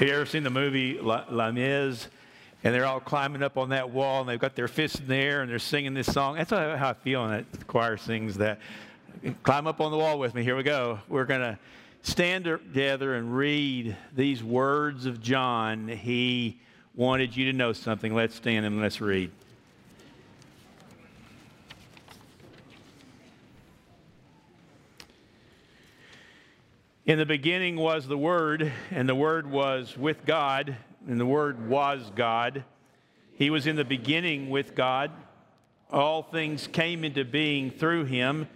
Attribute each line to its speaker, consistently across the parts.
Speaker 1: Have you ever seen the movie Les Mis? And they're all climbing up on that wall, and they've got their fists in the air, and they're singing this song. That's how I feel when the choir sings that. Climb up on the wall with me. Here we go. We're going to stand together and read these words of John. He wanted you to know something. Let's stand and let's read. In the beginning was the Word, and the Word was with God, and the Word was God. He was in the beginning with God. All things came into being through him,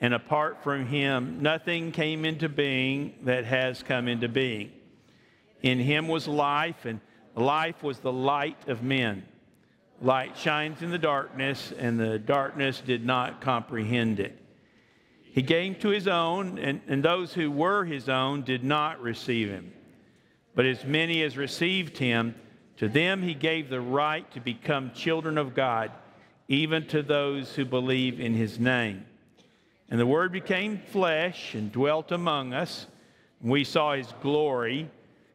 Speaker 1: and apart from him, nothing came into being that has come into being. In him was life, and life was the light of men. Light shines in the darkness, and the darkness did not comprehend it. He came to his own, and, and those who were his own did not receive him. But as many as received him, to them he gave the right to become children of God, even to those who believe in his name. And the Word became flesh and dwelt among us. And we saw his glory,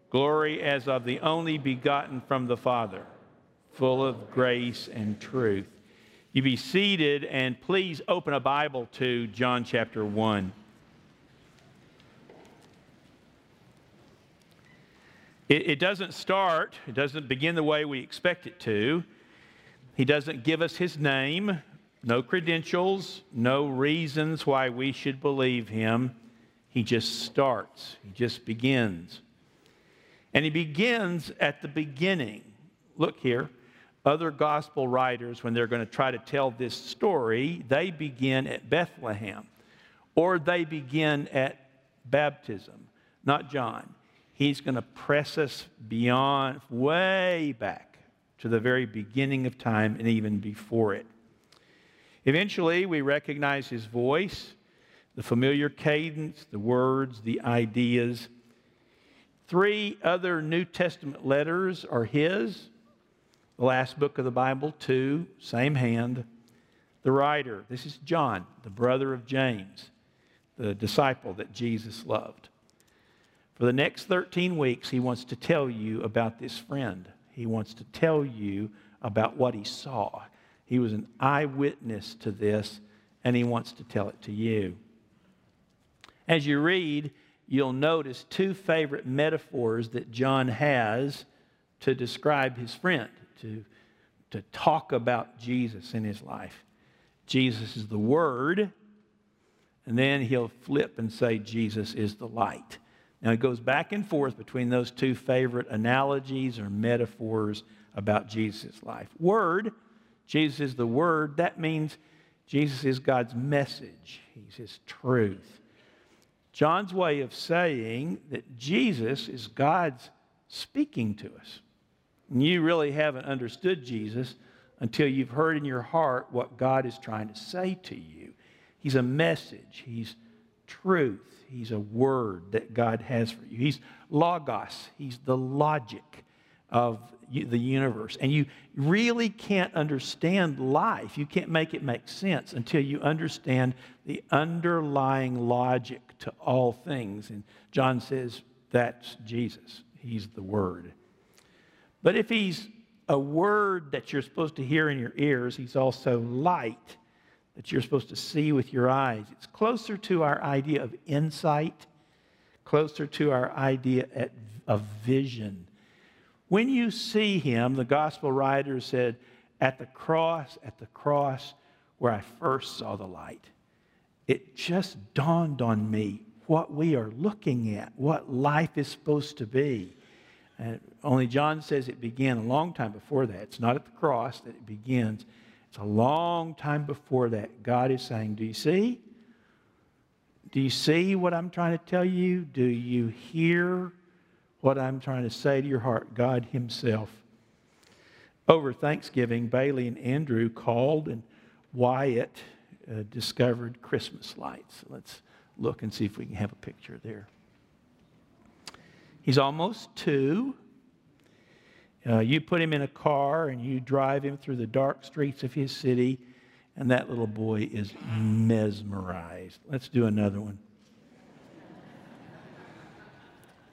Speaker 1: glory as of the only begotten from the Father, full of grace and truth. You be seated and please open a Bible to John chapter 1. It, it, doesn't start, it doesn't begin the way we expect it to. He doesn't give us his name, no credentials, no reasons why we should believe him. He just starts, he just begins. And he begins at the beginning. Look here other gospel writers, when they're going to try to tell this story, they begin at Bethlehem or they begin at baptism, not John. He's going to press us beyond, way back to the very beginning of time and even before it. Eventually, we recognize his voice, the familiar cadence, the words, the ideas. Three other New Testament letters are his the last book of the Bible, two, same hand. The writer, this is John, the brother of James, the disciple that Jesus loved. For the next 13 weeks, he wants to tell you about this friend. He wants to tell you about what he saw. He was an eyewitness to this, and he wants to tell it to you. As you read, you'll notice two favorite metaphors that John has to describe his friend to, to talk about Jesus in his life. Jesus is the Word, and then he'll flip and say, Jesus is the light. Now, it goes back and forth between those two favorite analogies or metaphors about Jesus' life. Word, Jesus is the Word, that means Jesus is God's message, He's His truth. John's way of saying that Jesus is God's speaking to us. You really haven't understood Jesus until you've heard in your heart what God is trying to say to you. He's a message, He's truth, He's a word that God has for you. He's logos, He's the logic of the universe. And you really can't understand life. You can't make it make sense until you understand the underlying logic to all things. And John says that's Jesus. He's the Word. But if he's a word that you're supposed to hear in your ears, he's also light that you're supposed to see with your eyes. It's closer to our idea of insight, closer to our idea of vision. When you see him, the gospel writer said, at the cross, at the cross where I first saw the light, it just dawned on me what we are looking at, what life is supposed to be. And only John says it began a long time before that. It's not at the cross that it begins. It's a long time before that. God is saying, Do you see? Do you see what I'm trying to tell you? Do you hear what I'm trying to say to your heart? God Himself. Over Thanksgiving, Bailey and Andrew called, and Wyatt uh, discovered Christmas lights. Let's look and see if we can have a picture there. He's almost two. Uh, you put him in a car and you drive him through the dark streets of his city, and that little boy is mesmerized. Let's do another one.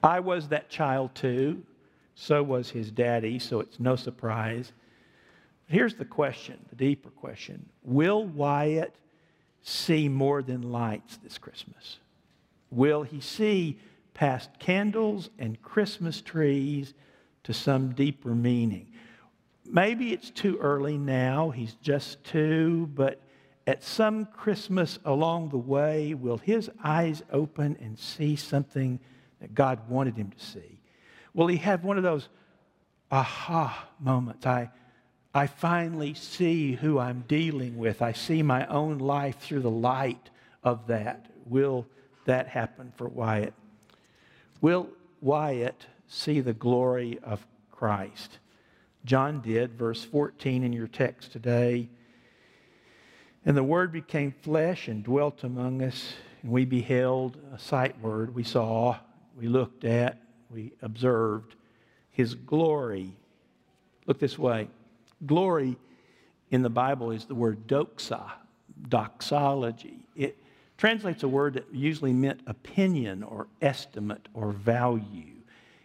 Speaker 1: I was that child too. So was his daddy, so it's no surprise. But Here's the question, the deeper question Will Wyatt see more than lights this Christmas? Will he see past candles and Christmas trees to some deeper meaning? Maybe it's too early now, he's just two, but at some Christmas along the way, will his eyes open and see something that God wanted him to see? Will he have one of those aha moments? I, I finally see who I'm dealing with. I see my own life through the light of that. Will that happen for Wyatt? Will Wyatt see the glory of Christ? John did, verse 14 in your text today. And the Word became flesh and dwelt among us, and we beheld a sight word. We saw, we looked at, we observed his glory. Look this way glory in the Bible is the word doxa, doxology. It translates a word that usually meant opinion or estimate or value.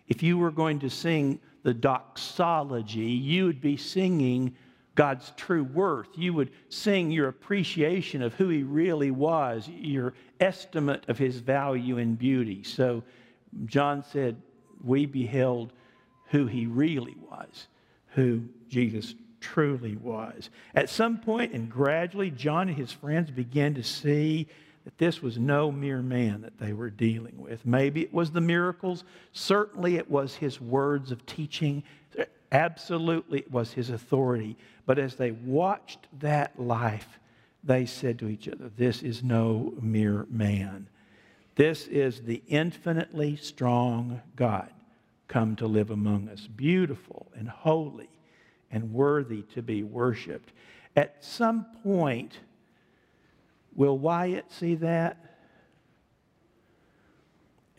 Speaker 1: If you were going to sing the doxology, you would be singing God's true worth. You would sing your appreciation of who He really was, your estimate of His value and beauty. So John said, We beheld who He really was, who Jesus truly was. At some point, and gradually, John and his friends began to see that this was no mere man that they were dealing with. Maybe it was the miracles. Certainly, it was his words of teaching. Absolutely, it was his authority. But as they watched that life, they said to each other, This is no mere man. This is the infinitely strong God come to live among us, beautiful and holy and worthy to be worshiped. At some point, will Wyatt see that?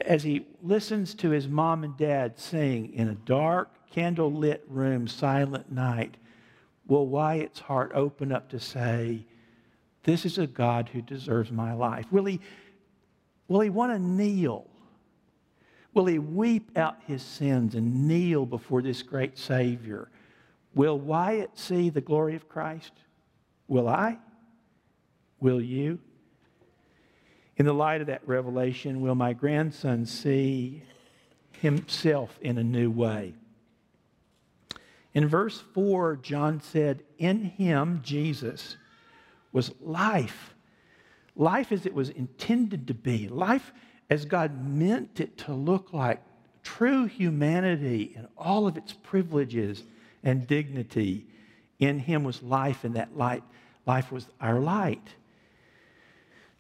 Speaker 1: As he listens to his mom and dad sing in a dark, candlelit room, silent night, will Wyatt's heart open up to say, This is a God who deserves my life? Will he, will he want to kneel? Will he weep out his sins and kneel before this great Savior? Will Wyatt see the glory of Christ? Will I? Will you? In the light of that revelation, will my grandson see himself in a new way? In verse 4, John said, In him, Jesus, was life. Life as it was intended to be. Life as God meant it to look like. True humanity and all of its privileges and dignity. In him was life, and that light, life was our light.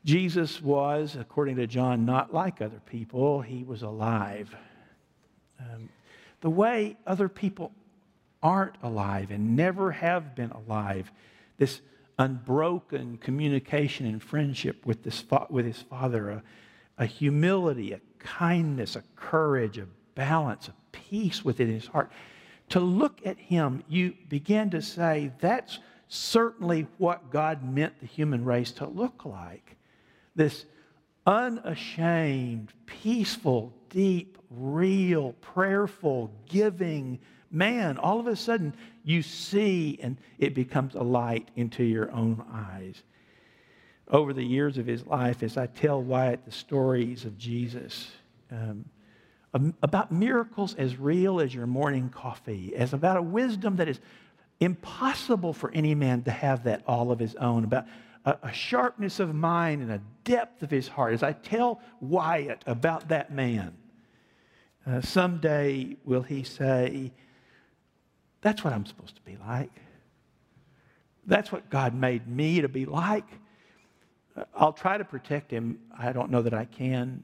Speaker 1: Jesus was, according to John, not like other people. He was alive. Um, the way other people aren't alive and never have been alive, this unbroken communication and friendship with, this, with his Father, a, a humility, a kindness, a courage, a balance, a peace within his heart to look at him, you begin to say, that's certainly what God meant the human race to look like. This unashamed, peaceful, deep, real, prayerful, giving man. All of a sudden, you see, and it becomes a light into your own eyes. Over the years of his life, as I tell Wyatt the stories of Jesus, um, about miracles as real as your morning coffee, as about a wisdom that is impossible for any man to have that all of his own, about a, a sharpness of mind and a depth of his heart. As I tell Wyatt about that man, uh, someday will he say, That's what I'm supposed to be like. That's what God made me to be like. Uh, I'll try to protect him. I don't know that I can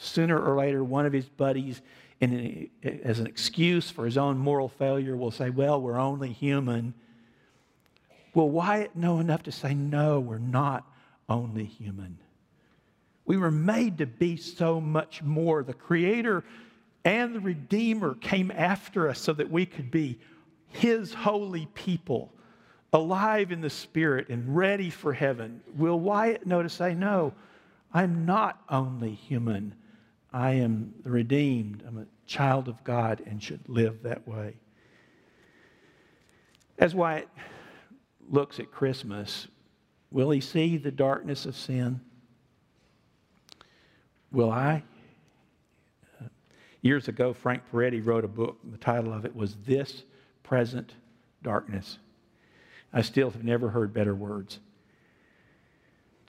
Speaker 1: sooner or later, one of his buddies, in, as an excuse for his own moral failure, will say, Well, we're only human. Will Wyatt know enough to say, No, we're not only human? We were made to be so much more. The Creator and the Redeemer came after us so that we could be His holy people, alive in the Spirit and ready for heaven. Will Wyatt know to say, No, I'm not only human? I am redeemed. I'm a child of God and should live that way. As Wyatt looks at Christmas, will he see the darkness of sin? Will I? Years ago, Frank Peretti wrote a book. The title of it was This Present Darkness. I still have never heard better words.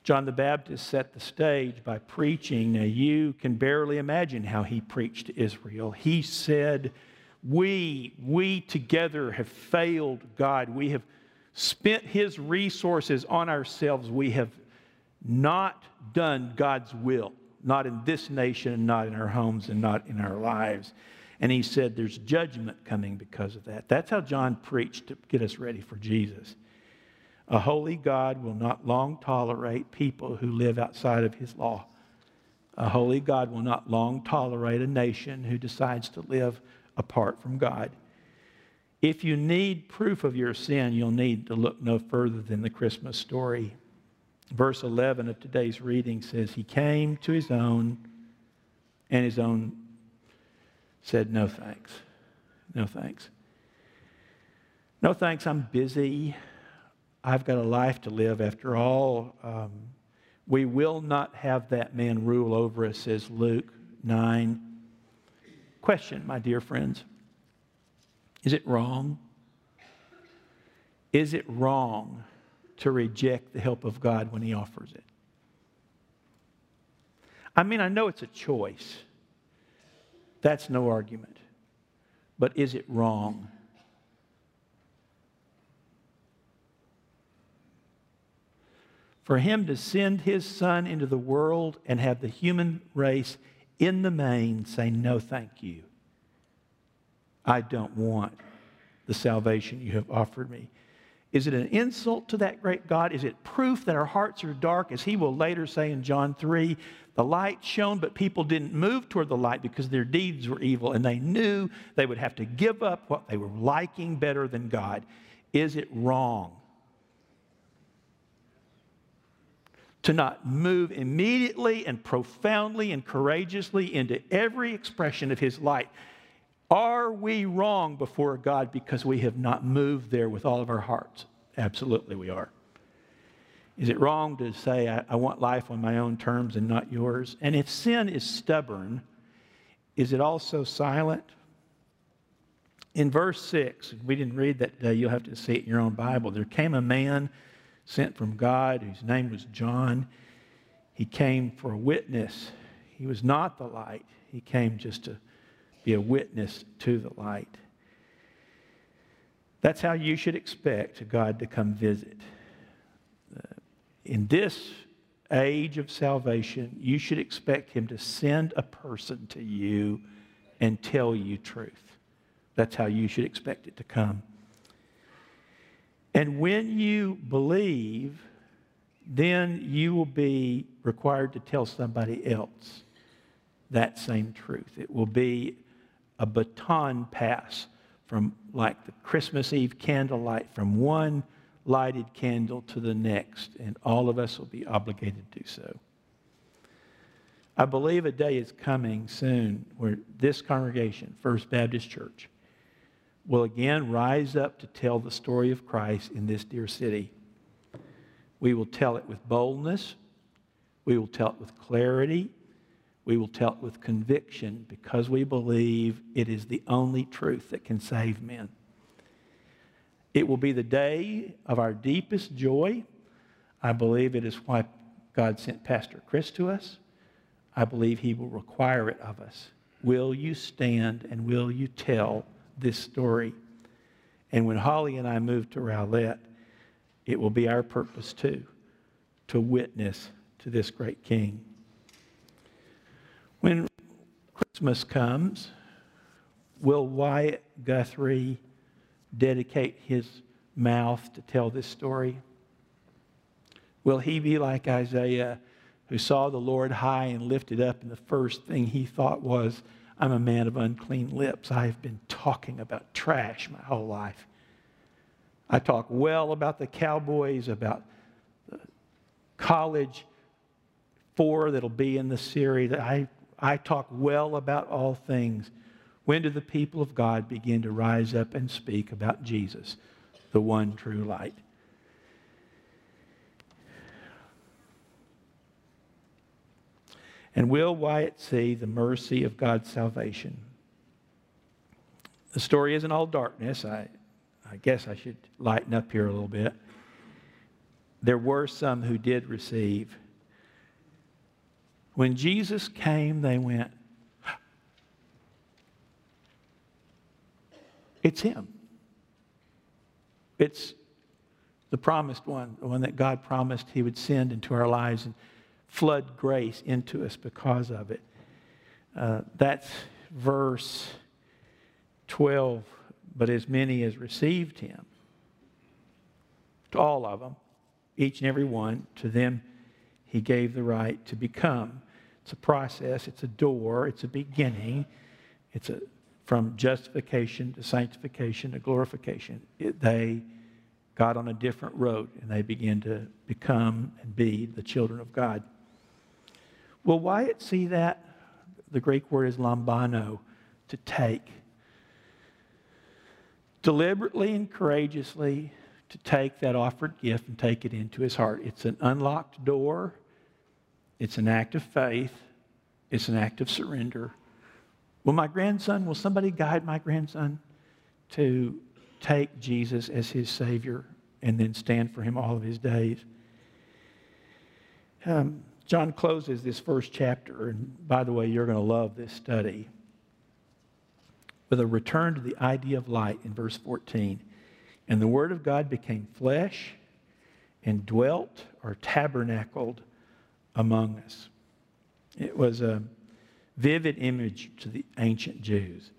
Speaker 1: John the Baptist set the stage by preaching. Now, you can barely imagine how he preached to Israel. He said, We, we together have failed God. We have spent his resources on ourselves. We have not done God's will, not in this nation, and not in our homes, and not in our lives. And he said, There's judgment coming because of that. That's how John preached to get us ready for Jesus. A holy God will not long tolerate people who live outside of his law. A holy God will not long tolerate a nation who decides to live apart from God. If you need proof of your sin, you'll need to look no further than the Christmas story. Verse 11 of today's reading says, He came to his own, and his own said, No thanks. No thanks. No thanks, I'm busy. I've got a life to live after all. Um, we will not have that man rule over us, says Luke 9. Question, my dear friends Is it wrong? Is it wrong to reject the help of God when He offers it? I mean, I know it's a choice. That's no argument. But is it wrong? for him to send his son into the world and have the human race in the main say, No, thank you. I don't want the salvation you have offered me. Is it an insult to that great God? Is it proof that our hearts are dark? As he will later say in John 3, the light shone, but people didn't move toward the light because their deeds were evil and they knew they would have to give up what they were liking better than God. Is it wrong to not move immediately and profoundly and courageously into every expression of His light. Are we wrong before God because we have not moved there with all of our hearts? Absolutely, we are. Is it wrong to say, I, I, want life on my own terms and not yours? And if sin is stubborn, is it also silent? In verse 6, we didn't read that today, you'll have to see it in your own Bible. There came a man sent from God, whose name was John. He came for a witness. He was not the light, he came just to be a witness to the light. That's how you should expect God to come visit. In this age of salvation, you should expect Him to send a person to you and tell you truth. That's how you should expect it to come. And when you believe, then you will be required to tell somebody else that same truth. It will be a baton pass from like the Christmas Eve candlelight from one lighted candle to the next, and all of us will be obligated to do so. I believe a day is coming soon where this congregation, First Baptist Church, will again rise up to tell the story of Christ in this dear city. We will tell it with boldness. We will tell it with clarity. We will tell it with conviction because we believe it is the only truth that can save men. It will be the day of our deepest joy. I believe it is why God sent Pastor Chris to us. I believe he will require it of us. Will you stand and will you tell this story. And when Holly and I move to Rowlett, it will be our purpose too to witness to this great king. When Christmas comes, will Wyatt Guthrie dedicate his mouth to tell this story? Will he be like Isaiah, who saw the Lord high and lifted up, and the first thing he thought was, I'm a man of unclean lips. I have been talking about trash my whole life. I talk well about the Cowboys, about the college four that'll be in the series. I, I talk well about all things. When do the people of God begin to rise up and speak about Jesus, the one true light? And will Wyatt see the mercy of God's salvation? The story isn't all darkness. I, I guess I should lighten up here a little bit. There were some who did receive. When Jesus came, they went, It's Him. It's the promised one, the one that God promised He would send into our lives and flood grace into us because of it. Uh, that's verse 12. But as many as received Him, to all of them, each and every one, to them He gave the right to become. It's a process, it's a door, it's a beginning, it's a from justification to sanctification to glorification. It, they got on a different road and they began to become and be the children of God. Will Wyatt see that? The Greek word is lambano, to take. Deliberately and courageously to take that offered gift and take it into his heart. It's an unlocked door, it's an act of faith, it's an act of surrender. Will my grandson, will somebody guide my grandson to take Jesus as his Savior and then stand for him all of his days? Um, John closes this first chapter, and by the way, you're going to love this study, with a return to the idea of light in verse 14. And the Word of God became flesh and dwelt or tabernacled among us. It was a vivid image to the ancient Jews.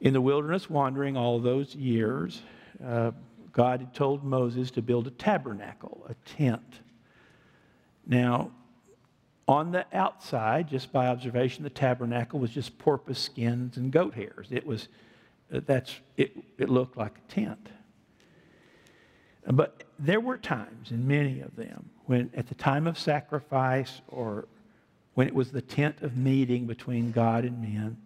Speaker 1: In the wilderness wandering all those years, uh, God had told Moses to build a tabernacle, a tent. Now, on the outside, just by observation, the tabernacle was just porpoise skins and goat hairs. It was uh, that's it, it looked like a tent. But there were times, in many of them, when at the time of sacrifice or when it was the tent of meeting between God and men,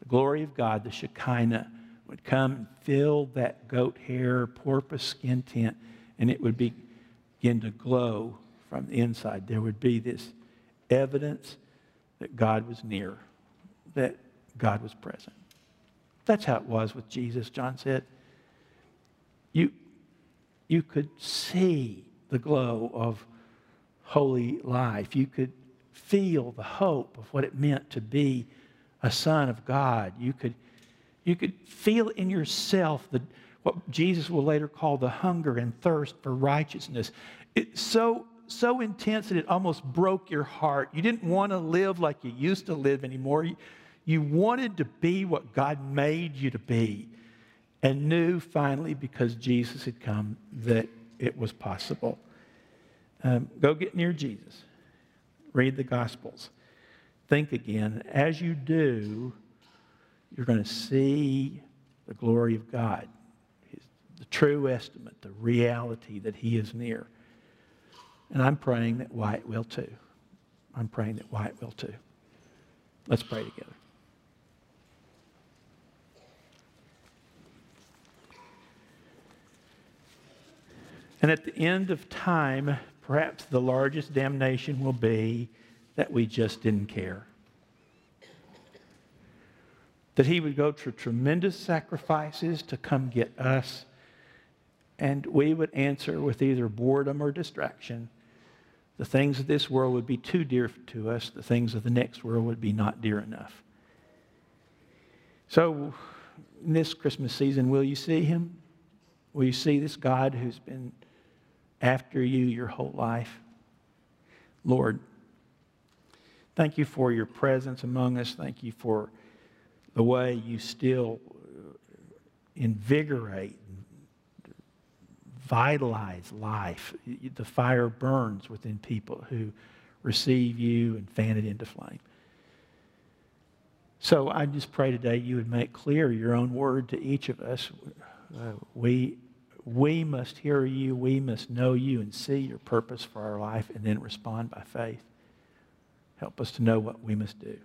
Speaker 1: the glory of God, the Shekinah, would come and fill that goat hair, porpoise skin tent, and it would begin to glow from the inside. There would be this evidence that God was near, that God was present. That's how it was with Jesus, John said. You, you could see the glow of holy life. You could feel the hope of what it meant to be a son of God. You could, you could feel in yourself the, what Jesus will later call the hunger and thirst for righteousness. It's so, so intense that it almost broke your heart. You didn't want to live like you used to live anymore. You, you wanted to be what God made you to be and knew finally because Jesus had come that it was possible. Um, go get near Jesus read the Gospels. Think again. As you do, you're going to see the glory of God, His, the true estimate, the reality that He is near. And I'm praying that Wyatt will too. I'm praying that Wyatt will too. Let's pray together. And at the end of time, perhaps the largest damnation will be that we just didn't care. That he would go to tremendous sacrifices to come get us, and we would answer with either boredom or distraction. The things of this world would be too dear to us, the things of the next world would be not dear enough. So, in this Christmas season, will you see him? Will you see this God who's been after you your whole life. Lord, thank you for your presence among us. Thank you for the way you still invigorate, vitalize life. The fire burns within people who receive you and fan it into flame. So I just pray today you would make clear your own word to each of us. Uh, we we must hear you, we must know you and see your purpose for our life and then respond by faith. Help us to know what we must do.